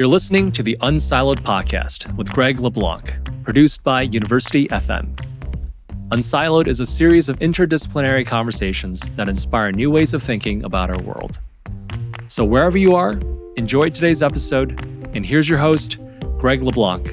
You're listening to the Unsiloed Podcast with Greg La Blanc, produced by University FM. Unsiloed is a series of interdisciplinary conversations that inspire new ways of thinking about our world. So, wherever you are, enjoy today's episode, and here's your host, Greg La Blanc.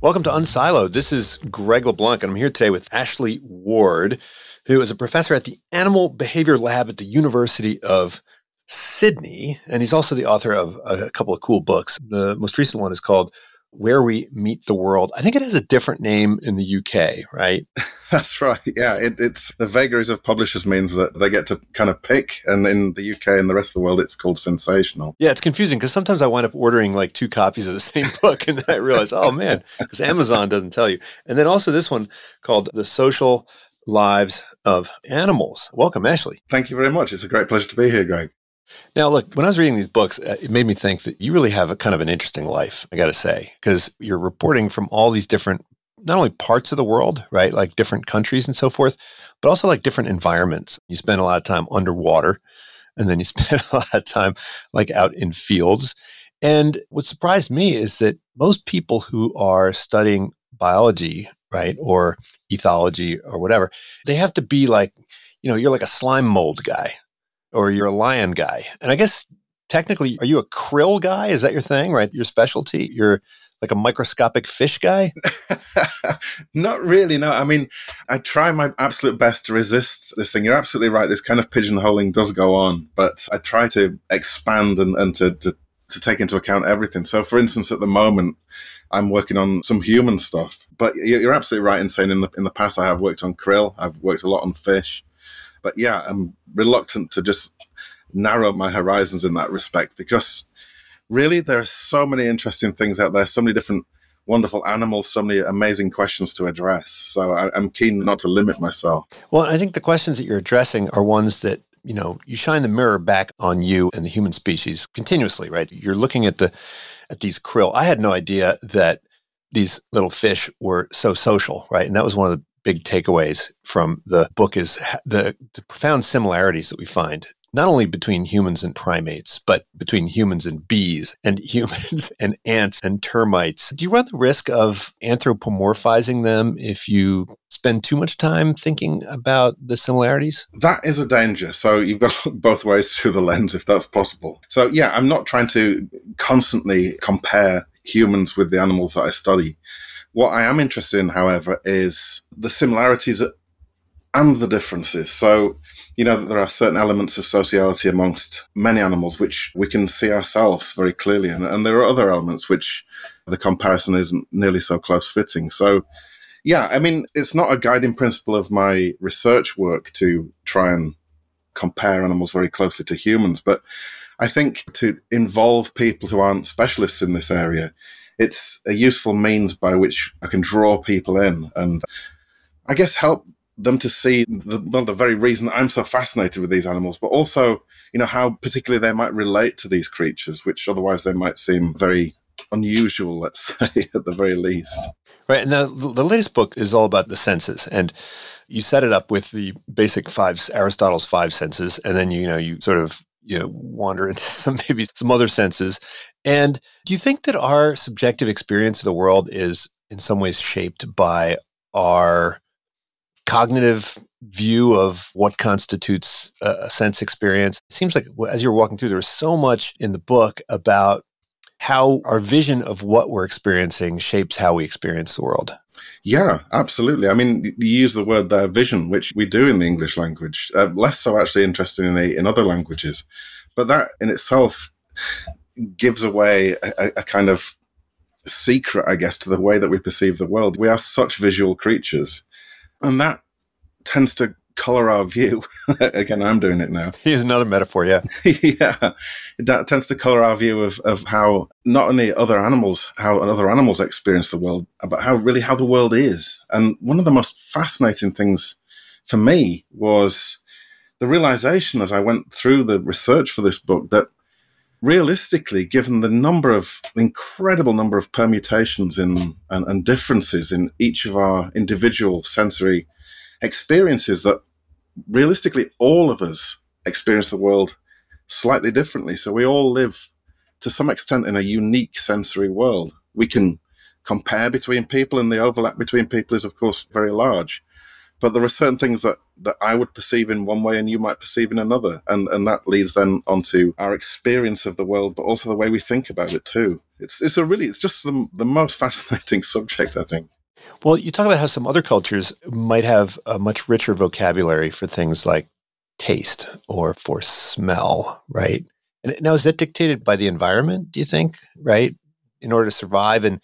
Welcome to Unsiloed. This is Greg La Blanc, and I'm here today with Ashley Ward, who is a professor at the Animal Behavior Lab at the University of Sydney, and he's also the author of a couple of cool books. The most recent one is called Where We Meet the World. I think it has a different name in the UK, right? That's right. Yeah, it, it's the vagaries of publishers means that they get to kind of pick, and in the UK and the rest of the world, it's called sensational. Yeah, it's confusing because sometimes I wind up ordering like two copies of the same book, and then I realize, oh man, because Amazon doesn't tell you. And then also this one called The Social Lives of Animals. Welcome, Ashley. Thank you very much. It's a great pleasure to be here, Greg. Now, look, when I was reading these books, uh, it made me think that you really have a kind of an interesting life, I got to say, because you're reporting from all these different, not only parts of the world, right, like different countries and so forth, but also like different environments. You spend a lot of time underwater, and then you spend a lot of time like out in fields. And what surprised me is that most people who are studying biology, right, or ethology or whatever, they have to be like, you know, you're like a slime mold guy, or you're a lion guy. And I guess technically, are you a krill guy? Is that your thing, right? Your specialty? You're like a microscopic fish guy? Not really. No, I mean, I try my absolute best to resist this thing. You're absolutely right. This kind of pigeonholing does go on, but I try to expand and, and to, to, to take into account everything. So, for instance, at the moment, I'm working on some human stuff. But you're absolutely right in saying in the in the past I have worked on krill. I've worked a lot on fish. But yeah, I'm reluctant to just narrow my horizons in that respect because really there are so many interesting things out there, so many different wonderful animals, so many amazing questions to address. So I, am keen not to limit myself. Well, I think the questions that you're addressing are ones that you know you shine the mirror back on you and the human species continuously, right? You're looking at the at these krill. I had no idea that these little fish were so social, right? And that was one of the big takeaways from the book is the, the profound similarities that we find not only between humans and primates, but between humans and bees and humans and ants and termites. Do you run the risk of anthropomorphizing them if you spend too much time thinking about the similarities? That is a danger. So you've got to look both ways through the lens if that's possible. So, yeah, I'm not trying to constantly compare humans with the animals that I study. What I am interested in, however, is the similarities and the differences. So, you know, there are certain elements of sociality amongst many animals which we can see ourselves very clearly. And, and there are other elements which the comparison isn't nearly so close fitting. So, yeah, I mean, it's not a guiding principle of my research work to try and compare animals very closely to humans, but I think to involve people who aren't specialists in this area it's a useful means by which I can draw people in and I guess help them to see the, well, the very reason I'm so fascinated with these animals, but also, you know, how particularly they might relate to these creatures, which otherwise they might seem very unusual, let's say, at the very least. Right. Now, the latest book is all about the senses. And you set it up with the basic five, Aristotle's five senses. And then, you know, you sort of you know, wander into some maybe some other senses. And do you think that our subjective experience of the world is in some ways shaped by our cognitive view of what constitutes a, sense experience? It seems like as you're walking through, there's so much in the book about how our vision of what we're experiencing shapes how we experience the world. Yeah, absolutely. I mean, you use the word there, vision, which we do in the English language, uh, less so actually interested in, in other languages. But that in itself gives away a, a kind of secret, I guess, to the way that we perceive the world. We are such visual creatures. And that tends to color our view. Again, I'm doing it now. Here's another metaphor, yeah. yeah. That tends to color our view of, of how not only other animals, how other animals experience the world, but how really how the world is. And one of the most fascinating things for me was the realization as I went through the research for this book that realistically, given the number of incredible number of permutations in and, and differences in each of our individual sensory experiences that realistically all of us experience the world slightly differently. So we all live to some extent in a unique sensory world. We can compare between people, and the overlap between people is, of course, very large. But there are certain things that, that I would perceive in one way and you might perceive in another. And, and that leads then onto our experience of the world, but also the way we think about it too. It's, it's a really, it's just the, the most fascinating subject, I think. Well, you talk about how some other cultures might have a much richer vocabulary for things like taste or for smell, right? And now is that dictated by the environment, do you think, right? In order to survive in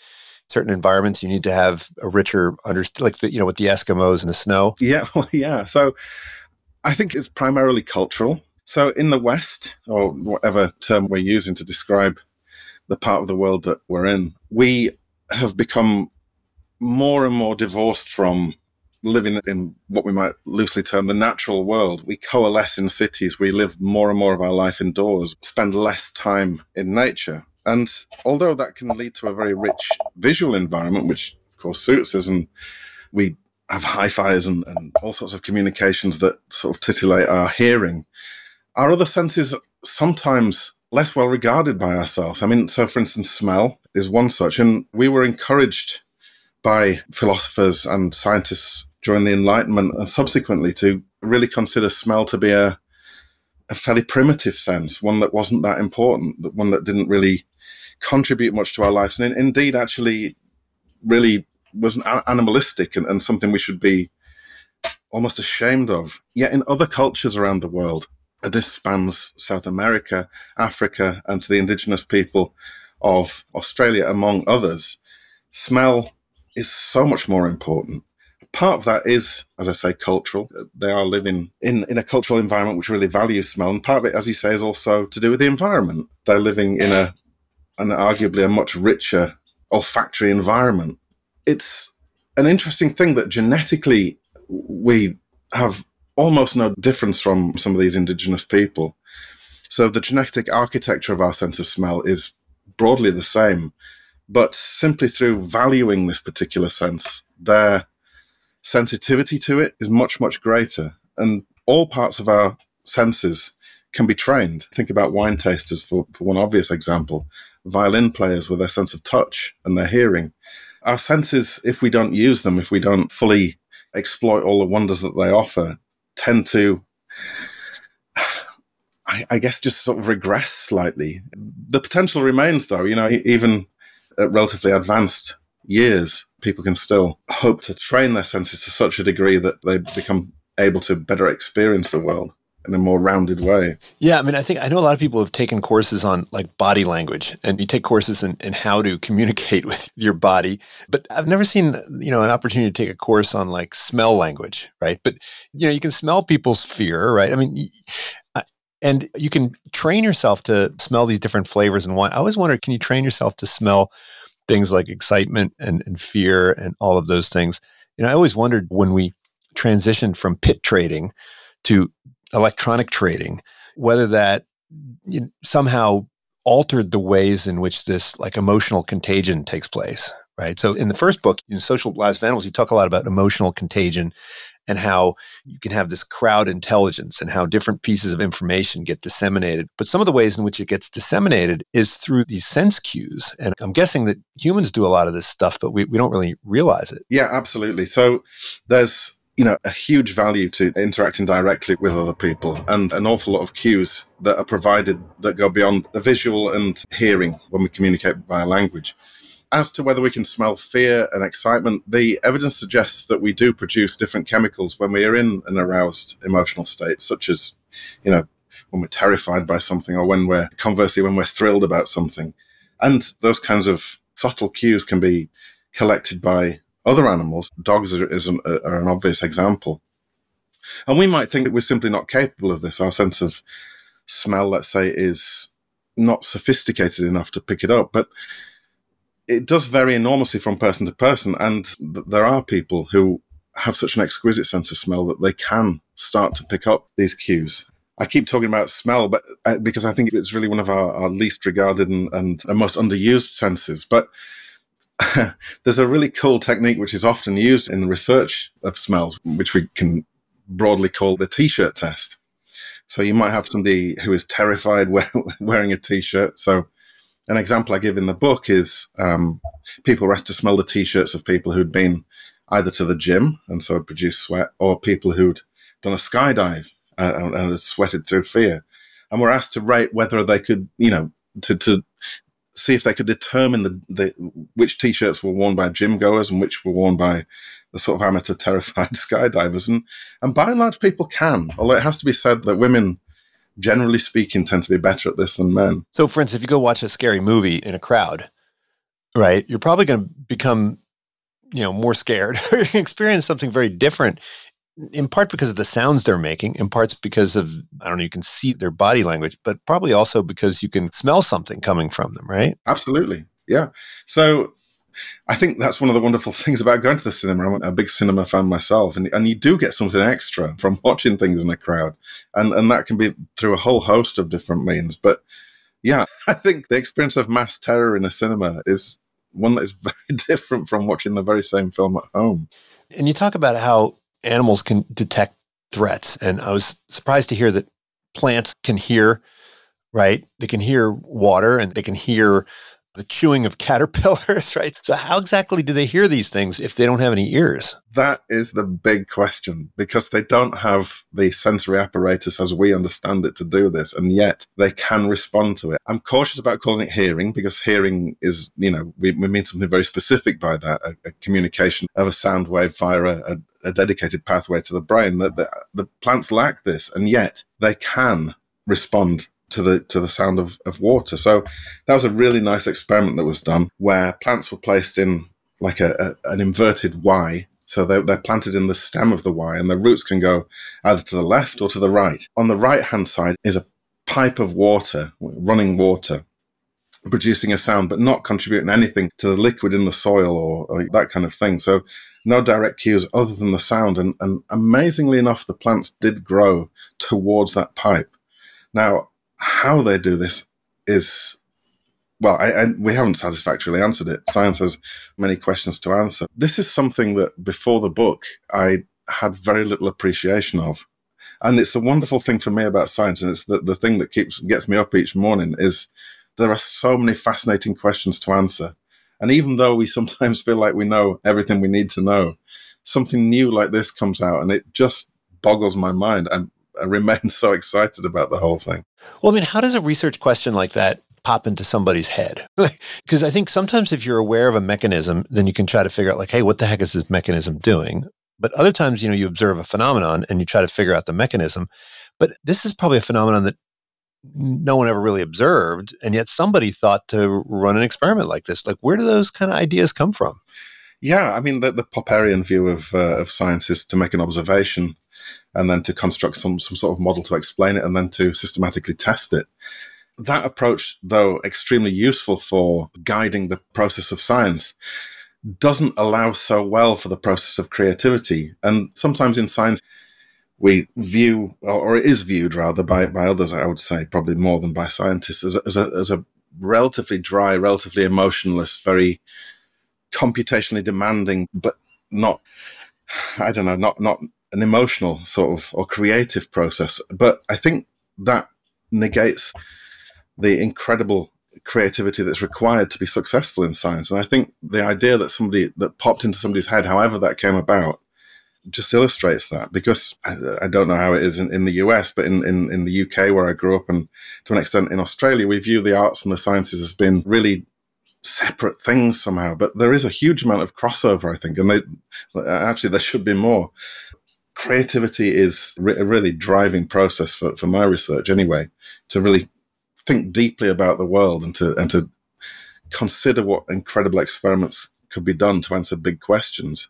certain environments, you need to have a richer understanding, like the, you know, with the Eskimos and the snow. Yeah, well, yeah. So I think it's primarily cultural. So in the West, or whatever term we're using to describe the part of the world that we're in, we have become more and more divorced from living in what we might loosely term the natural world. We coalesce in cities. We live more and more of our life indoors, spend less time in nature. And although that can lead to a very rich visual environment, which of course suits us, and we have hi-fis and, and all sorts of communications that sort of titillate our hearing, our other senses sometimes less well regarded by ourselves. I mean, so for instance, smell is one such, and we were encouraged by philosophers and scientists during the Enlightenment and subsequently to really consider smell to be a, a fairly primitive sense, one that wasn't that important, one that didn't really contribute much to our lives, and in, indeed actually really was animalistic and, and something we should be almost ashamed of. Yet in other cultures around the world, this spans South America, Africa, and to the indigenous people of Australia, among others, smell is so much more important part of that is, as I say, cultural. They are living in, in a cultural environment which really values smell. And part of it, as you say, is also to do with the environment. They're living in a an arguably a much richer olfactory environment. It's an interesting thing that genetically we have almost no difference from some of these indigenous people. So the genetic architecture of our sense of smell is broadly the same, but simply through valuing this particular sense, their sensitivity to it is much, much greater. And all parts of our senses can be trained. Think about wine tasters for, for one obvious example, violin players with their sense of touch and their hearing. Our senses, if we don't use them, if we don't fully exploit all the wonders that they offer, tend to, I, I guess, just sort of regress slightly. The potential remains, though, you know, even at relatively advanced years, people can still hope to train their senses to such a degree that they become able to better experience the world in a more rounded way. Yeah, I mean, I think I know a lot of people have taken courses on like body language, and you take courses in, in how to communicate with your body. But I've never seen you know an opportunity to take a course on like smell language, right? But you know, you can smell people's fear, right? I mean. And you can train yourself to smell these different flavors and wine. I always wonder, can you train yourself to smell things like excitement and, and fear and all of those things. You know, I always wondered when we transitioned from pit trading to electronic trading, whether that somehow altered the ways in which this like emotional contagion takes place right so in the first book in social lives animals you talk a lot about emotional contagion and how you can have this crowd intelligence and how different pieces of information get disseminated. But some of the ways in which it gets disseminated is through these sense cues. And I'm guessing that humans do a lot of this stuff, but we, we don't really realize it. Yeah, absolutely. So there's you know a huge value to interacting directly with other people and an awful lot of cues that are provided that go beyond the visual and hearing when we communicate via language as to whether we can smell fear and excitement, the evidence suggests that we do produce different chemicals when we are in an aroused emotional state, such as, you know, when we're terrified by something or when we're, conversely, when we're thrilled about something. And those kinds of subtle cues can be collected by other animals. Dogs are, an, are an obvious example. And we might think that we're simply not capable of this. Our sense of smell, let's say, is not sophisticated enough to pick it up. But it does vary enormously from person to person, and there are people who have such an exquisite sense of smell that they can start to pick up these cues. I keep talking about smell, but uh, because I think it's really one of our, our least regarded and, and most underused senses. But there's a really cool technique which is often used in the research of smells, which we can broadly call the t-shirt test. So you might have somebody who is terrified wearing a t-shirt. So An example I give in the book is um, people were asked to smell the t-shirts of people who'd been either to the gym and so had produced sweat, or people who'd done a skydive uh, and, and had sweated through fear, and were asked to rate whether they could, you know, to, to see if they could determine the, the which t-shirts were worn by gym goers and which were worn by the sort of amateur terrified skydivers. And and by and large people can. Although it has to be said that women generally speaking tend to be better at this than men. So for instance if you go watch a scary movie in a crowd right you're probably going to become you know more scared. Experience something very different in part because of the sounds they're making, in parts because of, I don't know, you can see their body language, but probably also because you can smell something coming from them, right? Absolutely. Yeah. So I think that's one of the wonderful things about going to the cinema. I'm a big cinema fan myself, and, and you do get something extra from watching things in a crowd. And, and that can be through a whole host of different means. But yeah, I think the experience of mass terror in a cinema is one that is very different from watching the very same film at home. And you talk about how animals can detect threats. And I was surprised to hear that plants can hear, right? They can hear water and they can hear the chewing of caterpillars, right? So, how exactly do they hear these things if they don't have any ears? That is the big question because they don't have the sensory apparatus as we understand it to do this, and yet they can respond to it. I'm cautious about calling it hearing because hearing is, you know, we, we mean something very specific by that a, a communication of a sound wave via a, a dedicated pathway to the brain. That the, the plants lack this, and yet they can respond to the to the sound of, of water. So that was a really nice experiment that was done where plants were placed in like a, a an inverted Y. So they're, they're planted in the stem of the Y, and the roots can go either to the left or to the right. On the right hand side is a pipe of water, running water, producing a sound, but not contributing anything to the liquid in the soil or, or, that kind of thing. So no direct cues other than the sound. And, and amazingly enough, the plants did grow towards that pipe. Now, how they do this is well, I, I, we haven't satisfactorily answered it. Science has many questions to answer. This is something that before the book I had very little appreciation of, and it's the wonderful thing for me about science, and it's the, the thing that keeps gets me up each morning is there are so many fascinating questions to answer, and even though we sometimes feel like we know everything we need to know, something new like this comes out, and it just boggles my mind. And I remain so excited about the whole thing. Well, I mean, how does a research question like that pop into somebody's head? Because I think sometimes if you're aware of a mechanism, then you can try to figure out, like, hey, what the heck is this mechanism doing? But other times, you know, you observe a phenomenon and you try to figure out the mechanism. But this is probably a phenomenon that no one ever really observed. And yet somebody thought to run an experiment like this. Like, where do those kind of ideas come from? Yeah, I mean, the, the Popperian view of, uh, of science is to make an observation and then to construct some, some sort of model to explain it and then to systematically test it. That approach, though extremely useful for guiding the process of science, doesn't allow so well for the process of creativity. And sometimes in science, we view, or it is viewed rather by, by others, I would say, probably more than by scientists, as as a, as a relatively dry, relatively emotionless, very computationally demanding, but not, I don't know, not, not an emotional sort of or creative process. But I think that negates the incredible creativity that's required to be successful in science. And I think the idea that somebody that popped into somebody's head, however that came about, just illustrates that because I, I don't know how it is in, in, the US, but in, in, in the UK where I grew up and to an extent in Australia, we view the arts and the sciences as being really separate things somehow. But there is a huge amount of crossover, I think, and they, actually there should be more creativity is re- a really driving process for, for my research anyway to really think deeply about the world and to and to consider what incredible experiments could be done to answer big questions.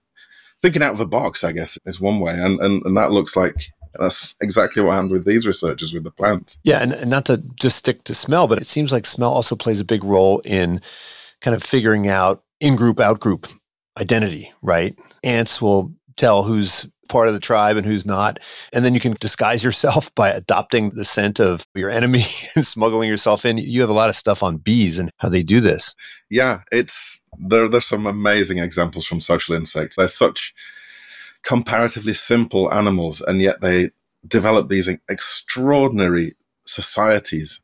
Thinking out of the box i guess is one way and and, and that looks like that's exactly what happened with these researchers with the plants. Yeah and, and not to just stick to smell but it seems like smell also plays a big role in kind of figuring out in group out group identity right? Ants will tell who's part of the tribe and who's not. And then you can disguise yourself by adopting the scent of your enemy and smuggling yourself in. You have a lot of stuff on bees and how they do this. Yeah, it's there there's some amazing examples from social insects. They're such comparatively simple animals and yet they develop these extraordinary societies.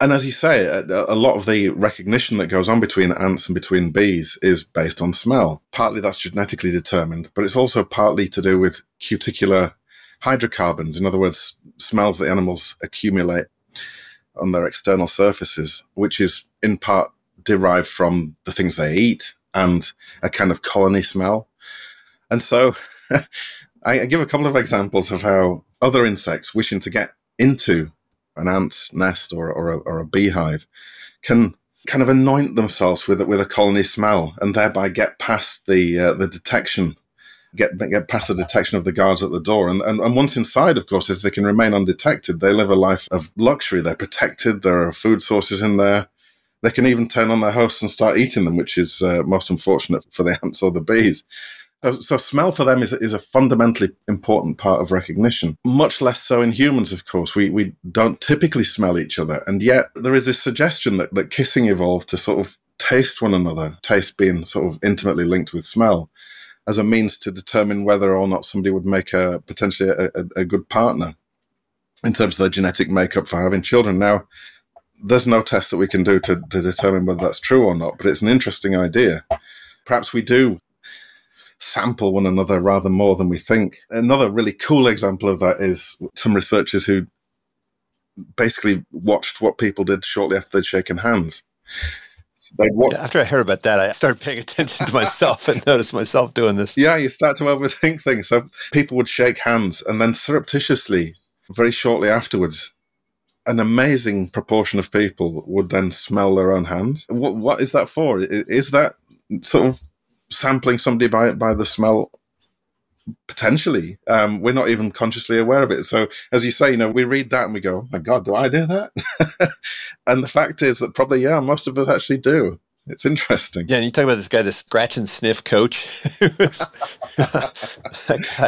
And as you say, a, a, lot of the recognition that goes on between ants and between bees is based on smell. Partly that's genetically determined, but it's also partly to do with cuticular hydrocarbons. In other words, smells that animals accumulate on their external surfaces, which is in part derived from the things they eat and a kind of colony smell. And so I give a couple of examples of how other insects wishing to get into an ant's nest or, or, a, or a beehive can kind of anoint themselves with with a colony smell and thereby get past the uh, the detection get get past the detection of the guards at the door. And, and and once inside of course if they can remain undetected they live a life of luxury. They're protected. There are food sources in there. They can even turn on their hosts and start eating them which is uh, most unfortunate for the ants or the bees so, so, smell for them is, is a fundamentally important part of recognition. Much less so in humans, of course. We, we don't typically smell each other. And yet there is this suggestion that, that kissing evolved to sort of taste one another, taste being sort of intimately linked with smell, as a means to determine whether or not somebody would make a potentially a, a, a good partner in terms of their genetic makeup for having children. Now, there's no test that we can do to, to determine whether that's true or not, but it's an interesting idea. Perhaps we do sample one another rather more than we think. Another really cool example of that is some researchers who basically watched what people did shortly after they'd shaken hands. So watch- after I heard about that, I started paying attention to myself and noticed myself doing this. Yeah, you start to overthink things. So people would shake hands and then surreptitiously, very shortly afterwards, an amazing proportion of people would then smell their own hands. What, what is that for? Is that sort of sampling somebody by by the smell potentially. Um, we're not even consciously aware of it. So as you say you know we read that and we go oh my god do i do that? And the fact is that probably yeah most of us actually do. It's interesting. Yeah and you talk about this guy the scratch and sniff coach.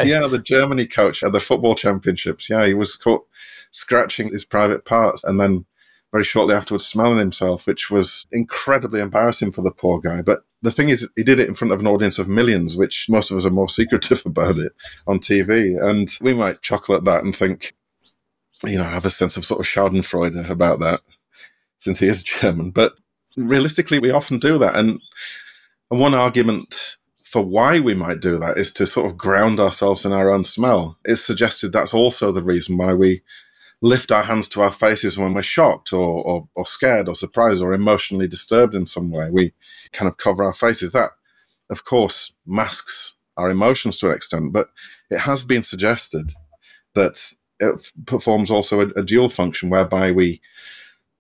Yeah the germany coach at the football championships. Yeah he was caught scratching his private parts and then very shortly afterwards smelling himself, which was incredibly embarrassing for the poor guy. But the thing is, he did it in front of an audience of millions, which most of us are more secretive about it on TV. And we might chuckle at that and think, you know, have a sense of sort of Schadenfreude about that, since he is German. But realistically, we often do that. And, and one argument for why we might do that is to sort of ground ourselves in our own smell. It's suggested that's also the reason why we lift our hands to our faces when we're shocked or, or, or, scared or surprised or emotionally disturbed in some way. We kind of cover our faces. That, of course, masks our emotions to an extent, but it has been suggested that it performs also a, a dual function whereby we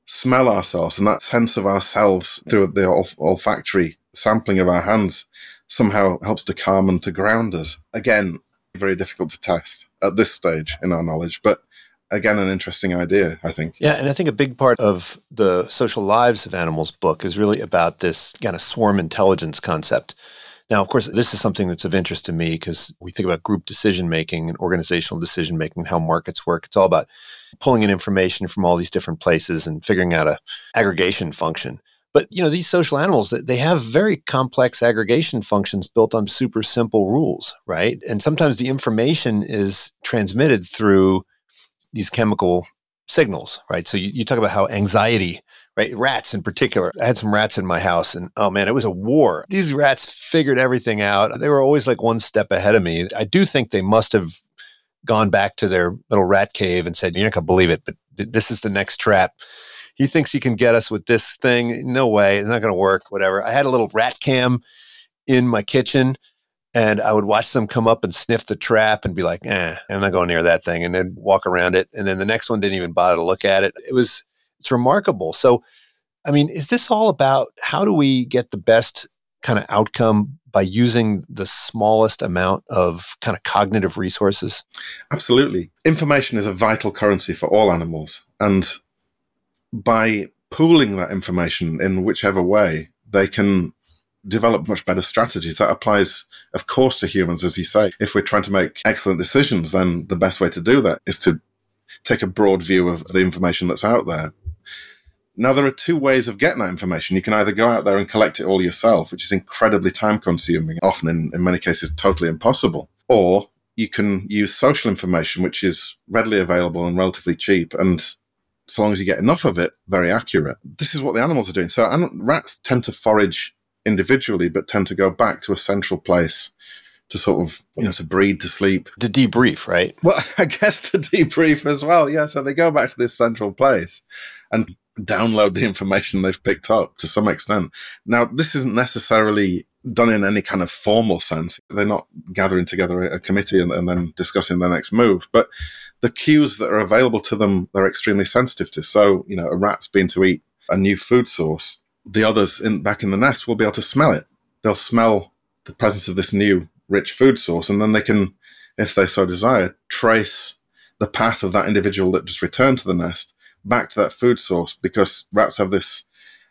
smell ourselves and that sense of ourselves through the olf- olfactory sampling of our hands somehow helps to calm and to ground us. Again, very difficult to test at this stage in our knowledge, but again an interesting idea i think. Yeah and i think a big part of the social lives of animals book is really about this kind of swarm intelligence concept. Now of course this is something that's of interest to me because we think about group decision making and organizational decision making how markets work. It's all about pulling in information from all these different places and figuring out a aggregation function. But you know these social animals they have very complex aggregation functions built on super simple rules right? And sometimes the information is transmitted through these chemical signals, right? So you, you talk about how anxiety, right? Rats in particular. I had some rats in my house and oh man, it was a war. These rats figured everything out. They were always like one step ahead of me. I do think they must have gone back to their little rat cave and said, You're not going to believe it, but this is the next trap. He thinks he can get us with this thing. No way. It's not going to work. Whatever. I had a little rat cam in my kitchen and I would watch them come up and sniff the trap and be like, eh, I'm not going near that thing. And then walk around it. And then the next one didn't even bother to look at it. It was, it's remarkable. So, I mean, is this all about how do we get the best kind of outcome by using the smallest amount of kind of cognitive resources? Absolutely. Information is a vital currency for all animals. And by pooling that information in whichever way, they can develop much better strategies. That applies, of course, to humans, as you say. If we're trying to make excellent decisions, then the best way to do that is to take a broad view of the information that's out there. Now, there are two ways of getting that information. You can either go out there and collect it all yourself, which is incredibly time consuming, often in, in many cases totally impossible, or you can use social information, which is readily available and relatively cheap. And so long as you get enough of it, very accurate. This is what the animals are doing. So rats tend to forage individually, but tend to go back to a central place to sort of, you know, to breed, to sleep. To debrief, right? Well, I guess to debrief as well. Yeah. So they go back to this central place and download the information they've picked up to some extent. Now, this isn't necessarily done in any kind of formal sense. They're not gathering together a committee and, and then discussing their next move, but the cues that are available to them, they're extremely sensitive to. So, you know, a rat's been to eat a new food source. The others in, back in the nest will be able to smell it. They'll smell the presence of this new rich food source, and then they can, if they so desire, trace the path of that individual that just returned to the nest back to that food source because rats have this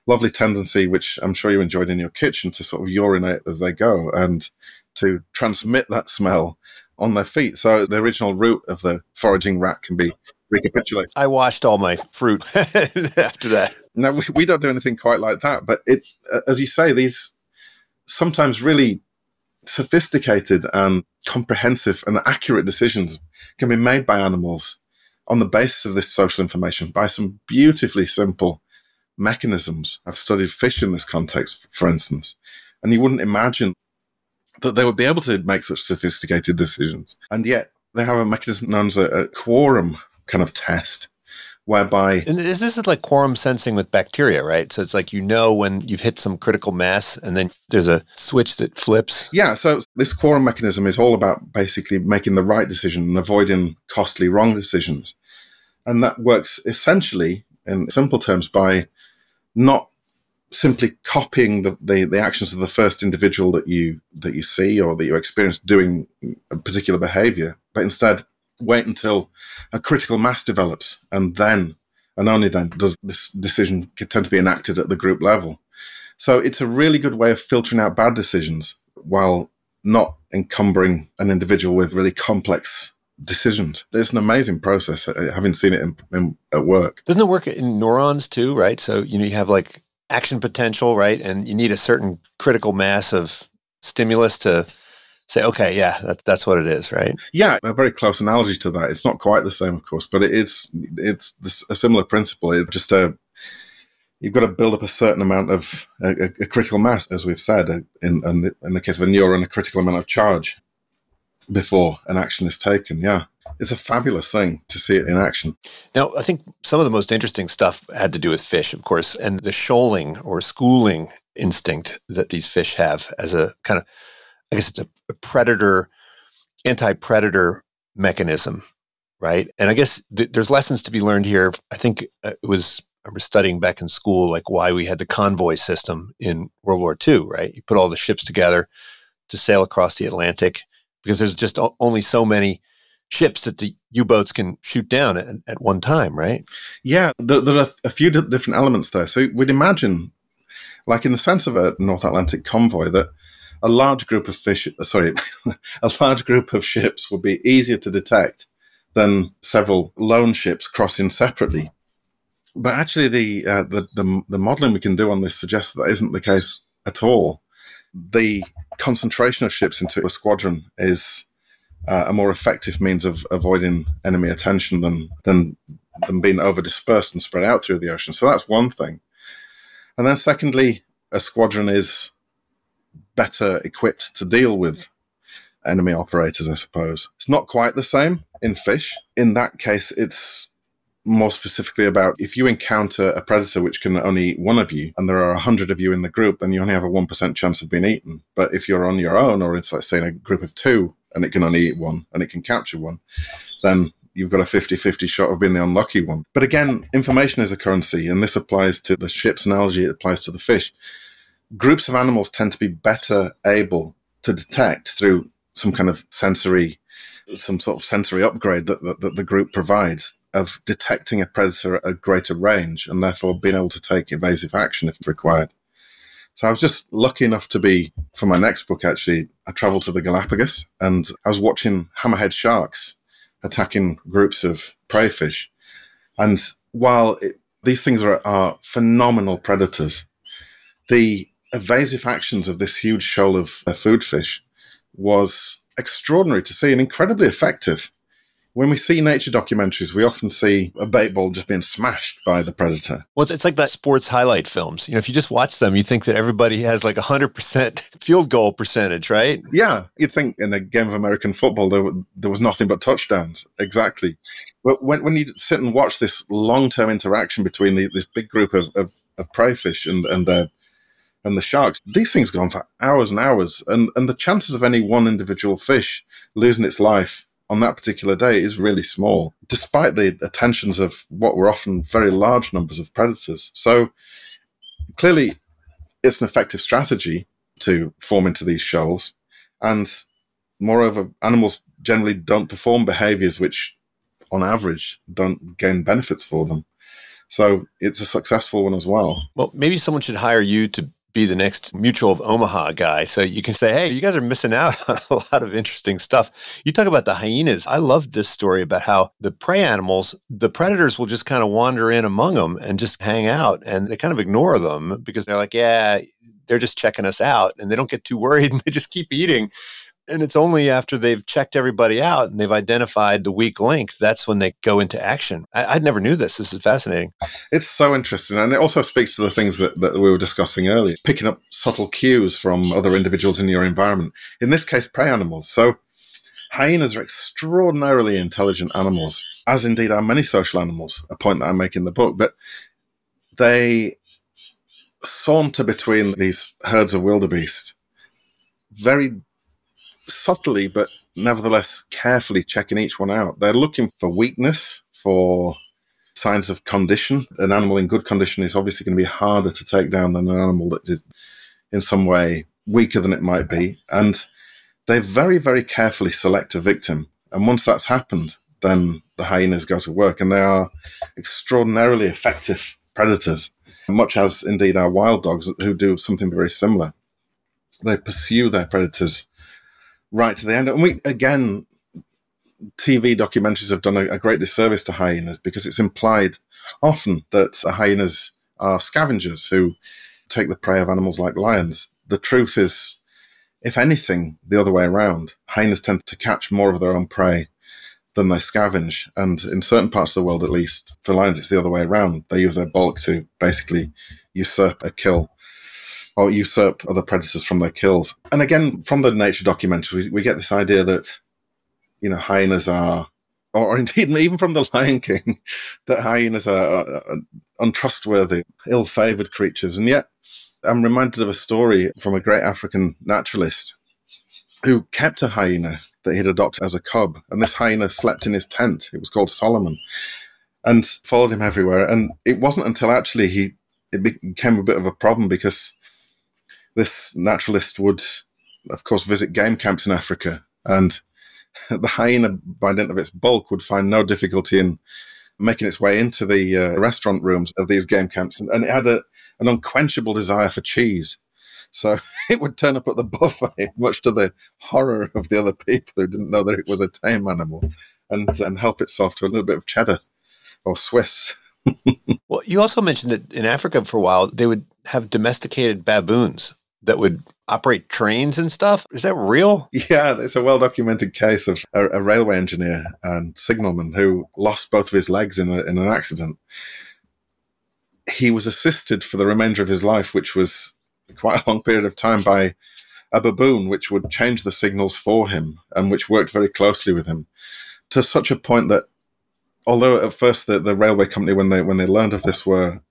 lovely tendency, which I'm sure you enjoyed in your kitchen, to sort of urinate as they go and to transmit that smell on their feet. So the original route of the foraging rat can be recapitulated. I washed all my fruit after that. Now we, we don't do anything quite like that, but it, uh, as you say, these sometimes really sophisticated and comprehensive and accurate decisions can be made by animals on the basis of this social information by some beautifully simple mechanisms. I've studied fish in this context, for instance, and you wouldn't imagine that they would be able to make such sophisticated decisions. And yet they have a mechanism known as a, a quorum kind of test whereby and this is like quorum sensing with bacteria right? So it's like you know when you've hit some critical mass and then there's a switch that flips. Yeah so this quorum mechanism is all about basically making the right decision and avoiding costly wrong decisions. And that works essentially in simple terms by not simply copying the, the, the, actions of the first individual that you that you see or that you experience doing a particular behavior, but instead wait until a critical mass develops and then and only then does this decision tend to be enacted at the group level. So it's a really good way of filtering out bad decisions while not encumbering an individual with really complex decisions. It's an amazing process, uh, having seen it in, in, at work. Doesn't it work in neurons too, right? So, you know, you have like action potential, right? And you need a certain critical mass of stimulus to say, okay, yeah, that, that's what it is, right? Yeah, a very close analogy to that. It's not quite the same, of course, but it is. It's this, a similar principle. It's just a you've got to build up a certain amount of a, a critical mass, as we've said, uh, in, in the, in the case of a neuron, a critical amount of charge before an action is taken. Yeah. It's a fabulous thing to see it in action. Now, I think some of the most interesting stuff had to do with fish, of course, and the shoaling or schooling instinct that these fish have as a kind of, I guess it's a, predator, anti predator mechanism, right? And I guess th- there's lessons to be learned here. I think uh, it was I remember studying back in school, like why we had the convoy system in World War II, right? You put all the ships together to sail across the Atlantic because there's just only so many ships that the U-boats can shoot down at, at one time, right? Yeah, there, there, are a few different elements there. So we'd imagine, like in the sense of a North Atlantic convoy, that a large group of fish, sorry, a large group of ships would be easier to detect than several lone ships crossing separately. But actually, the, uh, the, the the modelling we can do on this suggests that, that isn't the case at all. The concentration of ships into a squadron is uh, a more effective means of avoiding enemy attention than than than being over dispersed and spread out through the ocean. So that's one thing. And then secondly, a squadron is better equipped to deal with enemy operators, I suppose. It's not quite the same in fish. In that case, it's more specifically about if you encounter a predator which can only eat one of you and there are a hundred of you in the group, then you only have a 1% chance of being eaten. But if you're on your own or it's like say in a group of two and it can only eat one and it can capture one, then you've got a 50-50 shot of being the unlucky one. But again, information is a currency and this applies to the ship's analogy, it applies to the fish. Groups of animals tend to be better able to detect through some kind of sensory some sort of sensory upgrade that, that, that the group provides of detecting a predator at a greater range and therefore being able to take evasive action if required. So I was just lucky enough to be, for my next book actually, I traveled to the Galapagos and I was watching hammerhead sharks attacking groups of prey fish. And while it, these things are, are phenomenal predators, the evasive actions of this huge shoal of uh, food fish was extraordinary to see and incredibly effective when we see nature documentaries, we often see a bait ball just being smashed by the predator. Well, it's, it's like that sports highlight films. You know, if you just watch them, you think that everybody has like a 100% field goal percentage, right? Yeah. You'd think in a game of American football, there, there was nothing but touchdowns. Exactly. But when, when you sit and watch this long term interaction between the, this big group of, of, of prey fish and, and their and the sharks, these things go on for hours and hours. And, and the chances of any one individual fish losing its life on that particular day is really small, despite the attentions of what were often very large numbers of predators. So clearly, it's an effective strategy to form into these shoals. And moreover, animals generally don't perform behaviors which, on average, don't gain benefits for them. So it's a successful one as well. Well, maybe someone should hire you to be the next Mutual of Omaha guy. So you can say, hey, you guys are missing out on a lot of interesting stuff. You talk about the hyenas. I love this story about how the prey animals, the predators will just kind of wander in among them and just hang out and they kind of ignore them because they're like, yeah, they're just checking us out and they don't get too worried and they just keep eating and it's only after they've checked everybody out and they've identified the weak link that's when they go into action. I, I never knew this. This is fascinating. It's so interesting, and it also speaks to the things that, that we were discussing earlier. Picking up subtle cues from other individuals in your environment. In this case, prey animals. So hyenas are extraordinarily intelligent animals, as indeed are many social animals. A point that I make in the book, but they saunter between these herds of wildebeest very subtly, but nevertheless carefully checking each one out. They're looking for weakness, for signs of condition. An animal in good condition is obviously going to be harder to take down than an animal that is in some way weaker than it might be. And they very, very carefully select a victim. And once that's happened, then the hyenas go to work. And they are extraordinarily effective predators, much as indeed our wild dogs who do something very similar. They pursue their predators right to the end. And we again, TV documentaries have done a, a great disservice to hyenas because it's implied often that hyenas are scavengers who take the prey of animals like lions. The truth is, if anything, the other way around. Hyenas tend to catch more of their own prey than they scavenge. And in certain parts of the world, at least, for lions, it's the other way around. They use their bulk to basically usurp a kill or usurp other predators from their kills. And again, from the nature documentary, we, we get this idea that, you know, hyenas are, or, or indeed even from the Lion King, that hyenas are, are, are untrustworthy, ill favored creatures. And yet, I'm reminded of a story from a great African naturalist who kept a hyena that he'd adopted as a cub. And this hyena slept in his tent. It was called Solomon and followed him everywhere. And it wasn't until actually he it became a bit of a problem because this naturalist would, of course, visit game camps in Africa, and the hyena, by dint of its bulk, would find no difficulty in making its way into the uh, restaurant rooms of these game camps, and, and it had a, an unquenchable desire for cheese. So it would turn up at the buffet, much to the horror of the other people who didn't know that it was a tame animal, and and help itself to a little bit of cheddar or Swiss. well, you also mentioned that in Africa for a while they would have domesticated baboons that would operate trains and stuff. Is that real? Yeah, it's a well documented case of a, a, railway engineer and signalman who lost both of his legs in, a, in an accident. He was assisted for the remainder of his life, which was quite a long period of time, by a baboon, which would change the signals for him and which worked very closely with him to such a point that although at first the, the railway company when they when they learned of this were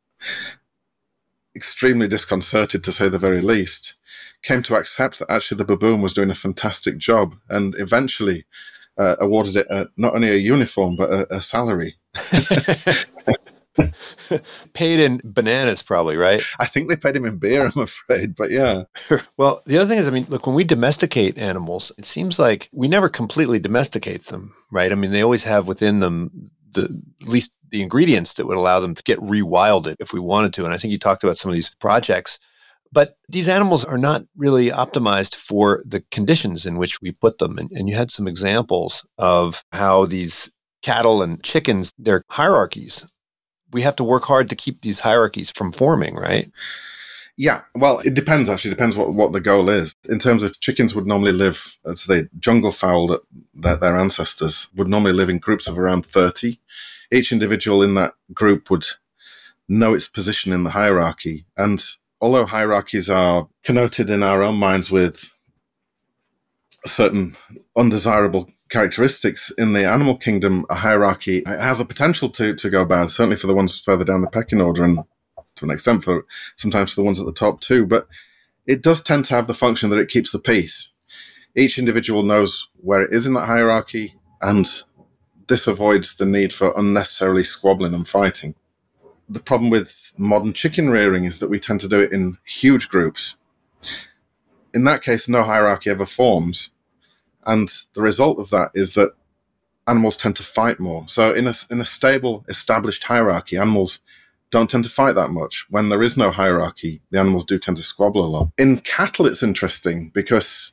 extremely disconcerted to say the very least, came to accept that actually the baboon was doing a fantastic job and eventually uh, awarded it a, not only a uniform but a, a salary. paid in bananas, probably, right? I think they paid him in beer, I'm afraid, but yeah. well, the other thing is, I mean, look, when we domesticate animals, it seems like we never completely domesticate them, right? I mean, they always have within them the at least the ingredients that would allow them to get rewilded if we wanted to. And I think you talked about some of these projects. But these animals are not really optimized for the conditions in which we put them. And, and you had some examples of how these cattle and chickens, their hierarchies, we have to work hard to keep these hierarchies from forming, right? Yeah, well, it depends actually. It depends what, what the goal is. In terms of chickens would normally live, as the jungle fowl that, that their ancestors would normally live in groups of around 30. Each individual in that group would know its position in the hierarchy. And although hierarchies are connoted in our own minds with certain undesirable characteristics in the animal kingdom, a hierarchy has a potential to, to go bad, certainly for the ones further down the pecking order and to an extent for sometimes for the ones at the top too. But it does tend to have the function that it keeps the peace. Each individual knows where it is in that hierarchy, and this avoids the need for unnecessarily squabbling and fighting. The problem with modern chicken rearing is that we tend to do it in huge groups. In that case, no hierarchy ever forms. And the result of that is that animals tend to fight more. So, in a, in a stable, established hierarchy, animals don't tend to fight that much. When there is no hierarchy, the animals do tend to squabble a lot. In cattle, it's interesting because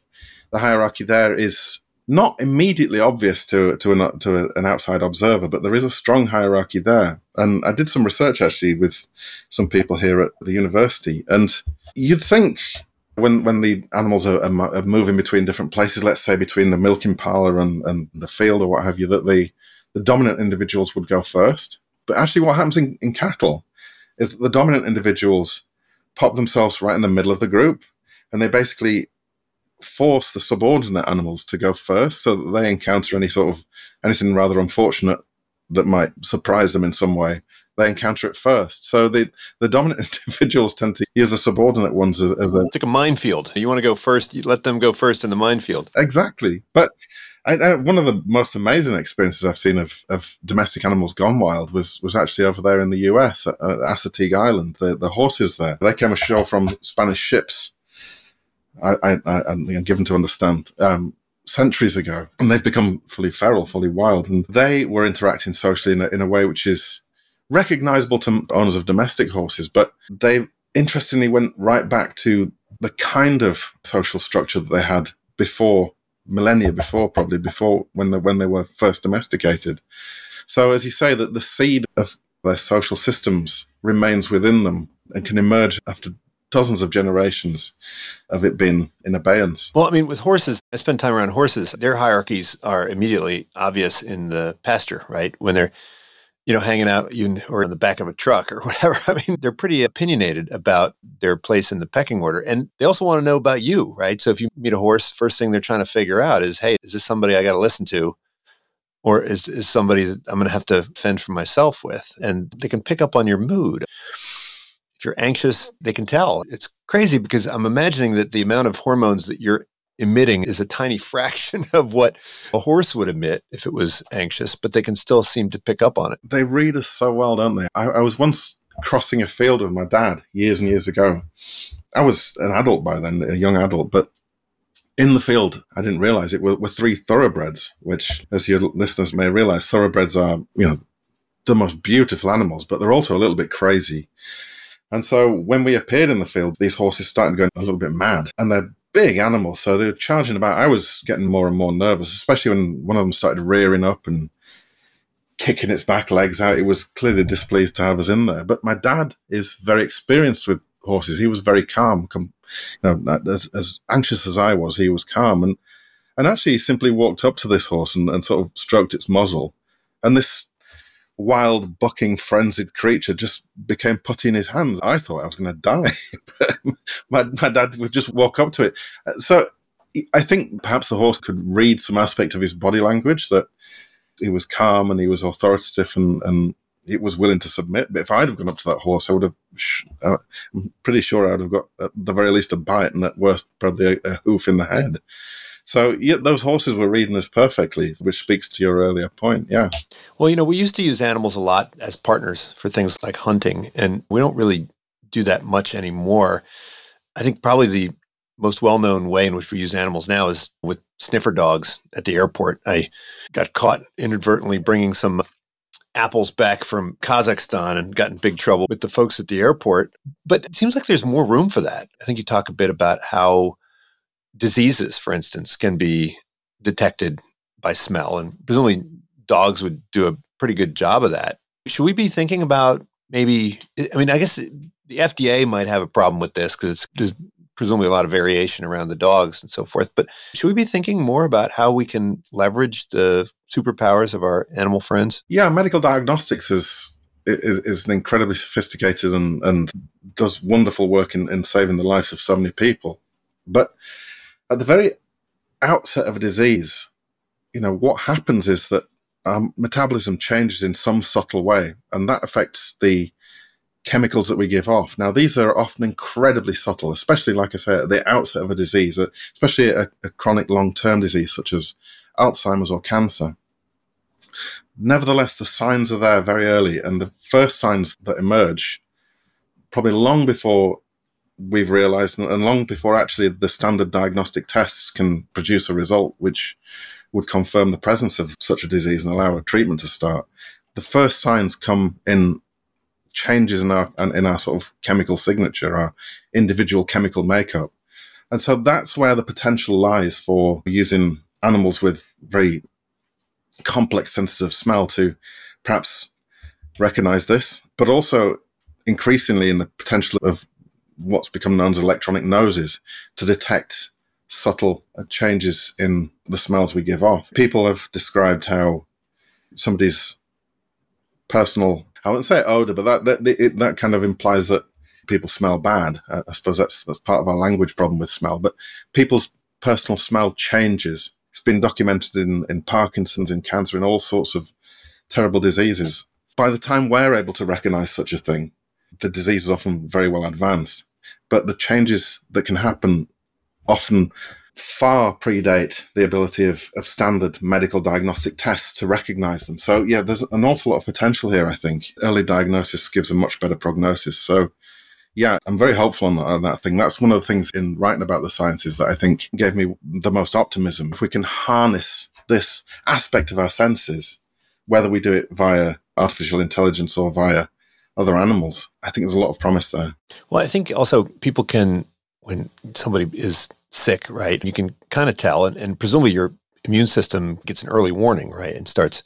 the hierarchy there is not immediately obvious to to an, to an outside observer, but there is a strong hierarchy there. And I did some research actually with some people here at the university, and you'd think when when the animals are, are, moving between different places, let's say between the milking parlor and, and the field or what have you, that the the dominant individuals would go first. But actually, what happens in, in cattle is that the dominant individuals pop themselves right in the middle of the group and they basically force the subordinate animals to go first so that they encounter any sort of anything rather unfortunate that might surprise them in some way they encounter it first. So the the dominant individuals tend to use the subordinate ones as, as a it's like a minefield. You want to go first, you let them go first in the minefield. Exactly. But One of the most amazing experiences I've seen of, of domestic animals gone wild was was actually over there in the US at, at Assateague Island. The, the horses there they came ashore from Spanish ships. I, I, am given to understand um, centuries ago, and they've become fully feral, fully wild, and they were interacting socially in a, in a way which is recognizable to owners of domestic horses, but they interestingly went right back to the kind of social structure that they had before millennia before, probably before when they, when they were first domesticated. So, as you say, that the seed of their social systems remains within them and can emerge after dozens of generations of it being in abeyance. Well, I mean, with horses, I spend time around horses. Their hierarchies are immediately obvious in the pasture, right? When they're you know, hanging out you, or in the back of a truck or whatever. I mean, they're pretty opinionated about their place in the pecking order. And they also want to know about you, right? So if you meet a horse, first thing they're trying to figure out is, hey, is this somebody I got to listen to? Or is, is somebody that I'm going to have to fend for myself with? And they can pick up on your mood. If you're anxious, they can tell. It's crazy because I'm imagining that the amount of hormones that you're emitting is a tiny fraction of what a horse would emit if it was anxious, but they can still seem to pick up on it. They read us so well, don't they? I, I was once crossing a field with my dad years and years ago. I was an adult by then, a young adult, but in the field, I didn't realize it were, were three thoroughbreds, which, as your listeners may realize, thoroughbreds are, you know, the most beautiful animals, but they're also a little bit crazy. And so when we appeared in the field, these horses started going a little bit mad, and they're big animals. So they're charging about. I was getting more and more nervous, especially when one of them started rearing up and kicking its back legs out. It was clearly displeased to have us in there. But my dad is very experienced with horses. He was very calm. You know, as, as anxious as I was, he was calm. And, and actually, simply walked up to this horse and, and sort of stroked its muzzle. And this wild, bucking, frenzied creature just became putty in his hands. I thought I was going to die. my, my dad would just walk up to it. So I think perhaps the horse could read some aspect of his body language that he was calm and he was authoritative and, and it was willing to submit. But if I'd have gone up to that horse, I would have. Uh, I'm pretty sure I'd have got at the very least a bite, and at worst, probably a, a hoof in the head. So yeah, those horses were reading this perfectly, which speaks to your earlier point. Yeah. Well, you know, we used to use animals a lot as partners for things like hunting, and we don't really do that much anymore. I think probably the most well-known way in which we use animals now is with sniffer dogs at the airport. I got caught inadvertently bringing some apples back from Kazakhstan and got in big trouble with the folks at the airport. But it seems like there's more room for that. I think you talk a bit about how diseases, for instance, can be detected by smell, and presumably dogs would do a pretty good job of that. Should we be thinking about maybe? I mean, I guess the FDA might have a problem with this because there's presumably a lot of variation around the dogs and so forth. But should we be thinking more about how we can leverage the superpowers of our animal friends? Yeah, medical diagnostics is is, is an incredibly sophisticated and, and does wonderful work in, in saving the lives of so many people. But at the very outset of a disease, you know, what happens is that our metabolism changes in some subtle way, and that affects the chemicals that we give off. Now, these are often incredibly subtle, especially, like I say, at the outset of a disease, uh, especially a, a chronic long term disease such as Alzheimer's or cancer. Nevertheless, the signs are there very early, and the first signs that emerge, probably long before we've realized, and long before actually the standard diagnostic tests can produce a result which would confirm the presence of such a disease and allow a treatment to start. The first signs come in changes in our in our sort of chemical signature, our individual chemical makeup. And so that's where the potential lies for using animals with very complex sensitive smell to perhaps recognize this, but also increasingly in the potential of what's become known as electronic noses to detect subtle changes in the smells we give off. People have described how somebody's personal I wouldn't say odor, but that that it, that kind of implies that people smell bad. Uh, I suppose that's that's part of our language problem with smell. But people's personal smell changes. It's been documented in in Parkinson's, in cancer, in all sorts of terrible diseases. By the time we're able to recognize such a thing, the disease is often very well advanced. But the changes that can happen often far predate the ability of, of standard medical diagnostic tests to recognize them. So, yeah, there's an awful lot of potential here, I think. Early diagnosis gives a much better prognosis. So, yeah, I'm very hopeful on that, on that, thing. That's one of the things in writing about the sciences that I think gave me the most optimism. If we can harness this aspect of our senses, whether we do it via artificial intelligence or via other animals, I think there's a lot of promise there. Well, I think also people can, when somebody is sick, right? You can kind of tell, and, and presumably your immune system gets an early warning, right? And starts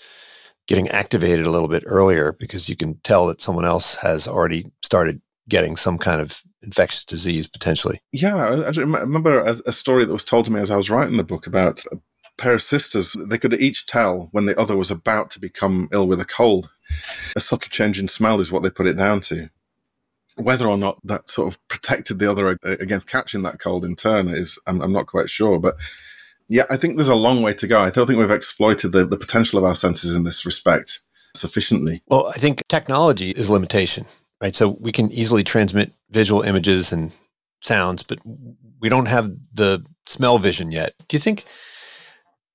getting activated a little bit earlier because you can tell that someone else has already started getting some kind of infectious disease potentially. Yeah, I, remember a, a, story that was told to me as I was writing the book about a pair of sisters. They could each tell when the other was about to become ill with a cold. A subtle change in smell is what they put it down to. Whether or not that sort of protected the other against catching that cold in turn is I'm, I'm, not quite sure but yeah i think there's a long way to go. I don't think we've exploited the, the potential of our senses in this respect sufficiently. Well i think technology is a limitation right? So we can easily transmit visual images and sounds but we don't have the smell vision yet. Do you think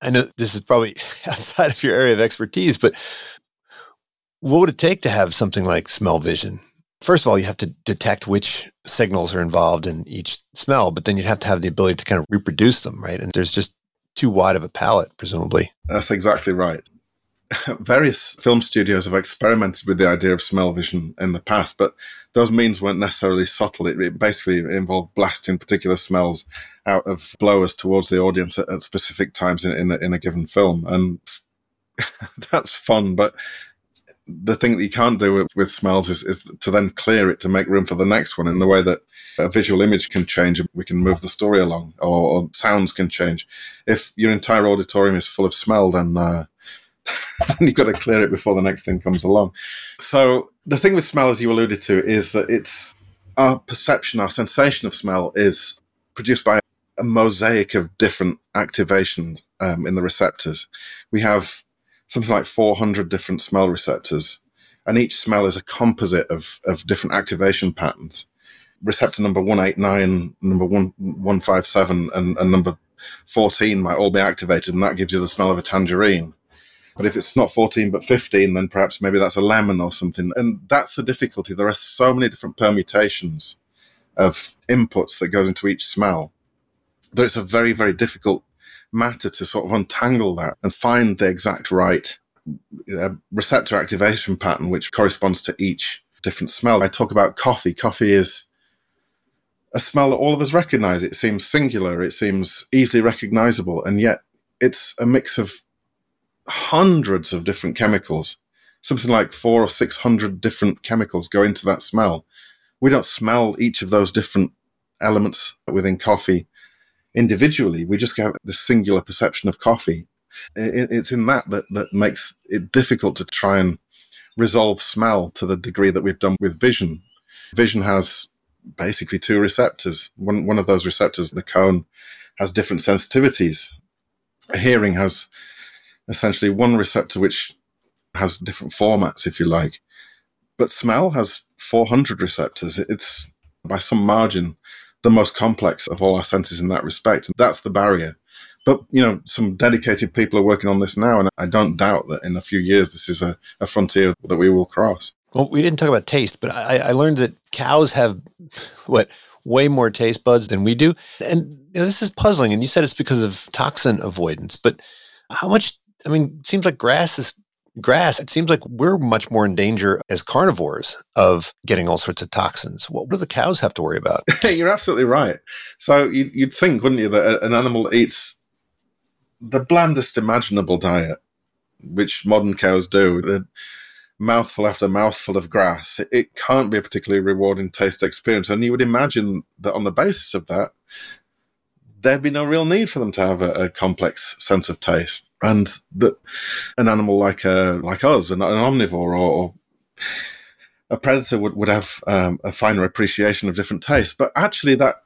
i know this is probably outside of your area of expertise but what would it take to have something like smell vision first of all, you have to detect which signals are involved in each smell, but then you'd have to have the ability to kind of reproduce them, right? And there's just too wide of a palette, presumably. That's exactly right. Various film studios have experimented with the idea of smell vision in the past, but those means weren't necessarily subtle. It, basically involved blasting particular smells out of blowers towards the audience at, at specific times in, in a, in a given film. And that's fun, but the thing that you can't do with, with smells is, is, to then clear it to make room for the next one in the way that a visual image can change and we can move the story along or, or sounds can change. If your entire auditorium is full of smell, then, uh, you've got to clear it before the next thing comes along. So the thing with smell, as you alluded to, is that it's our perception, our sensation of smell is produced by a mosaic of different activations um, in the receptors. We have something like 400 different smell receptors, and each smell is a composite of, of different activation patterns. Receptor number 189, number 157, and, and number 14 might all be activated, and that gives you the smell of a tangerine. But if it's not 14 but 15, then perhaps maybe that's a lemon or something. And that's the difficulty. There are so many different permutations of inputs that goes into each smell that it's a very, very difficult matter to sort of untangle that and find the exact right uh, receptor activation pattern which corresponds to each different smell. I talk about coffee. Coffee is a smell that all of us recognize. It seems singular, it seems easily recognizable, and yet it's a mix of hundreds of different chemicals. Something like four or six hundred different chemicals go into that smell. we don't smell each of those different elements within coffee individually. We just have the singular perception of coffee. It's in that, that that makes it difficult to try and resolve smell to the degree that we've done with vision. Vision has basically two receptors. One one of those receptors, the cone, has different sensitivities. Hearing has essentially one receptor which has different formats, if you like. But smell has 400 receptors. It's by some margin the most complex of all our senses in that respect. And that's the barrier. But, you know, some dedicated people are working on this now. And I don't doubt that in a few years, this is a, a frontier that we will cross. Well, we didn't talk about taste, but I, I learned that cows have what way more taste buds than we do. And you know, this is puzzling. And you said it's because of toxin avoidance. But how much? I mean, it seems like grass is grass, it seems like we're much more in danger as carnivores of getting all sorts of toxins. What do the cows have to worry about? You're absolutely right. So you'd think, wouldn't you, that an animal eats the blandest imaginable diet, which modern cows do, mouthful after mouthful of grass. It can't be a particularly rewarding taste experience. And you would imagine that on the basis of that, there'd be no real need for them to have a, a complex sense of taste, and that an animal like a like us, an, an omnivore or, or, a predator would would have um, a finer appreciation of different tastes. But actually, that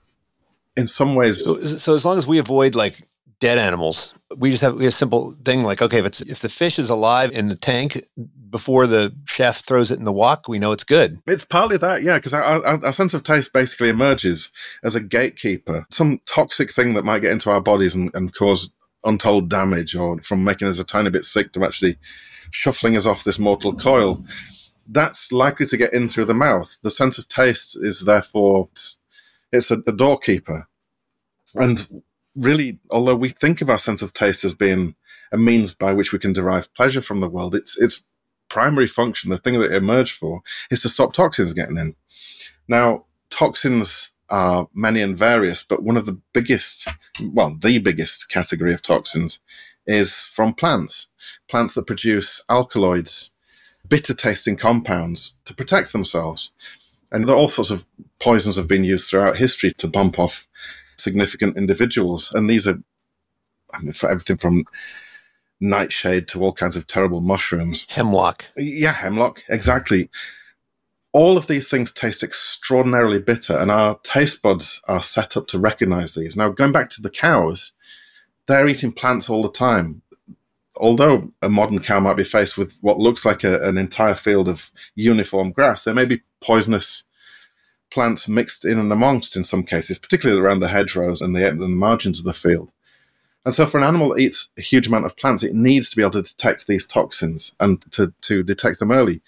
in some ways, so, so as long as we avoid like dead animals. We just have a simple thing like, okay, if it's if the fish is alive in the tank before the chef throws it in the wok, we know it's good. It's partly that, yeah, because our, our, our, sense of taste basically emerges as a gatekeeper, some toxic thing that might get into our bodies and, and cause untold damage, or from making us a tiny bit sick to actually shuffling us off this mortal coil. That's likely to get in through the mouth. The sense of taste is therefore it's, it's a, a doorkeeper. And really, although we think of our sense of taste as being a means by which we can derive pleasure from the world, its its primary function, the thing that it emerged for, is to stop toxins getting in. Now, toxins are many and various, but one of the biggest, well, the biggest category of toxins is from plants. Plants that produce alkaloids, bitter tasting compounds to protect themselves. And all sorts of poisons have been used throughout history to bump off significant individuals. And these are, I mean, for everything from nightshade to all kinds of terrible mushrooms. Hemlock. Yeah, hemlock, exactly. All of these things taste extraordinarily bitter, and our taste buds are set up to recognize these. Now, going back to the cows, they're eating plants all the time. Although a modern cow might be faced with what looks like a, an entire field of uniform grass, there may be poisonous plants mixed in and amongst in some cases, particularly around the hedgerows and the, and the margins of the field. And so, for an animal that eats a huge amount of plants, it needs to be able to detect these toxins and to, to detect them early.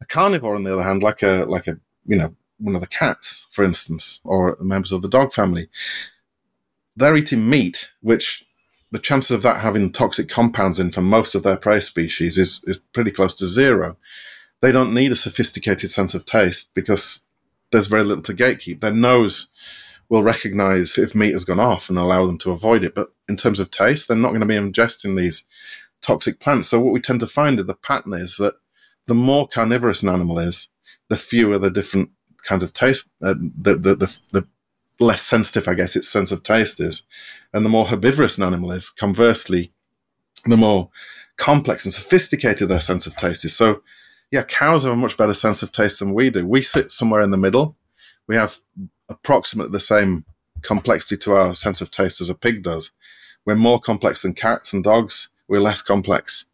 A carnivore, on the other hand, like a like a you know one of the cats, for instance, or members of the dog family, they're eating meat, which the chances of that having toxic compounds in for most of their prey species is is pretty close to zero. They don't need a sophisticated sense of taste because there's very little to gatekeep. Their nose will recognize if meat has gone off and allow them to avoid it. But in terms of taste, they're not going to be ingesting these toxic plants. So what we tend to find in the pattern is that the more carnivorous an animal is, the fewer the different kinds of taste, uh, the, the, the, the less sensitive, I guess, its sense of taste is. And the more herbivorous an animal is, conversely, the more complex and sophisticated their sense of taste is. So yeah, cows have a much better sense of taste than we do. We sit somewhere in the middle. We have approximately the same complexity to our sense of taste as a pig does. We're more complex than cats and dogs. We're less complex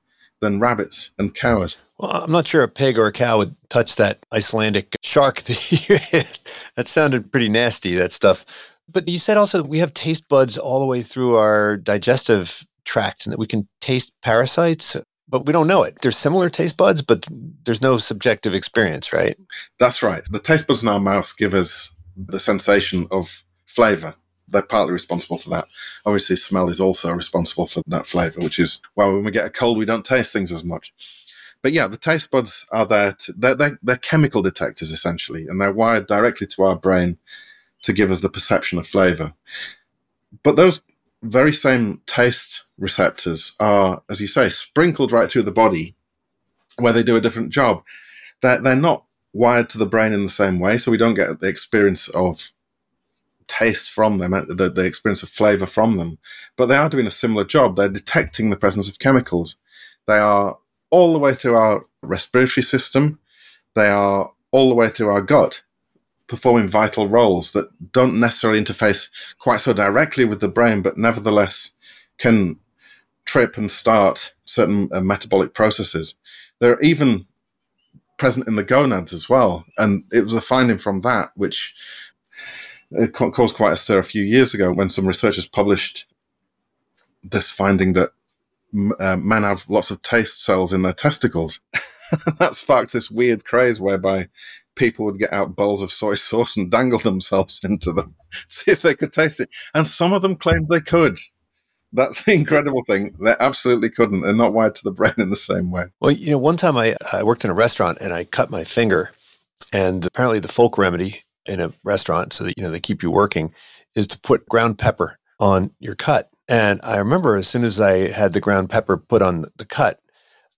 than rabbits and cows. Well, I'm not sure a pig or a cow would touch that Icelandic shark that sounded pretty nasty, that stuff. But you said also we have taste buds all the way through our digestive tract and that we can taste parasites but we don't know it. There's similar taste buds, but there's no subjective experience, right? That's right. The taste buds in our mouths give us the sensation of flavor. They're partly responsible for that. Obviously, smell is also responsible for that flavor, which is why when we get a cold, we don't taste things as much. But yeah, the taste buds are there. To, they're, they're, they're chemical detectors essentially, and they're wired directly to our brain to give us the perception of flavor. But those very same taste receptors are, as you say, sprinkled right through the body where they do a different job. They're, they're not wired to the brain in the same way, so we don't get the experience of taste from them, uh, the, the experience of flavor from them. But they are doing a similar job. They're detecting the presence of chemicals. They are all the way through our respiratory system. They are all the way through our gut, performing vital roles that don't necessarily interface quite so directly with the brain, but nevertheless can trip and start certain uh, metabolic processes. They're even present in the gonads as well. And it was a finding from that which uh, caused quite a stir a few years ago when some researchers published this finding that uh, men have lots of taste cells in their testicles. that sparked this weird craze whereby people would get out bowls of soy sauce and dangle themselves into them, see if they could taste it. And some of them claimed they could. That's the incredible thing. They absolutely couldn't. They're not wired to the brain in the same way. Well, you know, one time I, I worked in a restaurant and I cut my finger, and apparently the folk remedy in a restaurant, so that you know they keep you working, is to put ground pepper on your cut. And I remember as soon as I had the ground pepper put on the cut,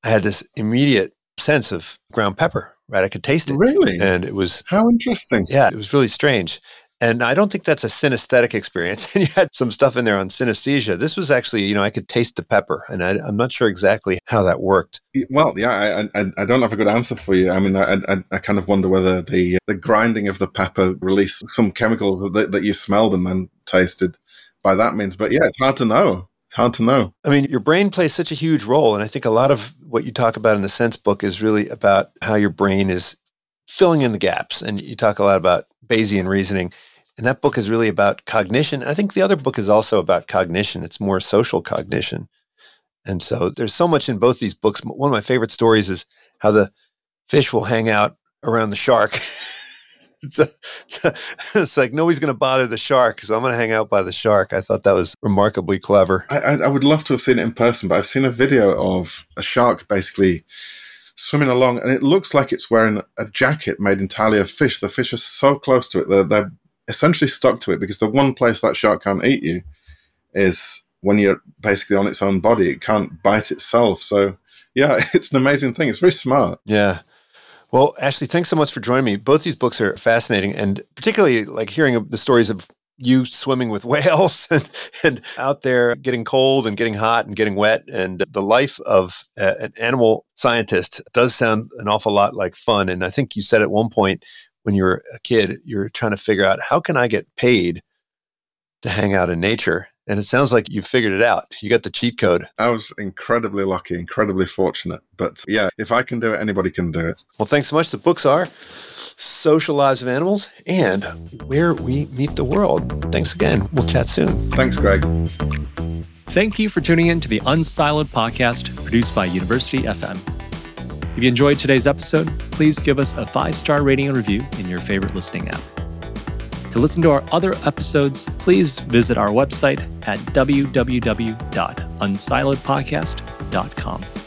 I had this immediate sense of ground pepper. Right, I could taste it. Really, and it was how interesting. Yeah, it was really strange. And I don't think that's a synesthetic experience. And you had some stuff in there on synesthesia. This was actually, you know, I could taste the pepper, and I, am not sure exactly how that worked. Well, yeah, I, I, I, don't have a good answer for you. I mean, I, I, I, kind of wonder whether the the grinding of the pepper released some chemicals that, that you smelled and then tasted by that means. But yeah, it's hard to know. Hard to know. I mean, your brain plays such a huge role, and I think a lot of what you talk about in the Sense book is really about how your brain is filling in the gaps. And you talk a lot about Bayesian reasoning. And that book is really about cognition. I think the other book is also about cognition. It's more social cognition. And so there's so much in both these books. One of my favorite stories is how the fish will hang out around the shark. it's, a, it's, a, it's, like nobody's going to bother the shark, so I'm going to hang out by the shark. I thought that was remarkably clever. I, I, would love to have seen it in person, but I've seen a video of a shark basically swimming along, and it looks like it's wearing a jacket made entirely of fish. The fish are so close to it; they're, they're essentially stuck to it because the one place that shark can't eat you is when you're basically on its own body. It can't bite itself. So, yeah, it's an amazing thing. It's very smart. Yeah. Well, Ashley, thanks so much for joining me. Both these books are fascinating, and particularly like hearing the stories of you swimming with whales and, and, out there getting cold and getting hot and getting wet. And the life of uh, an animal scientist does sound an awful lot like fun. And I think you said at one point when you were a kid, you're trying to figure out how can I get paid to hang out in nature? And it sounds like you figured it out. You got the cheat code. I was incredibly lucky, incredibly fortunate. But yeah, if I can do it, anybody can do it. Well, thanks so much. The books are Social Lives of Animals and Where We Meet the World. Thanks again. We'll chat soon. Thanks, Greg. Thank you for tuning in to the Unsiloed podcast produced by University FM. If you enjoyed today's episode, please give us a five star rating and review in your favorite listening app. To listen to our other episodes, please visit our website at www.unsiloedpodcast.com.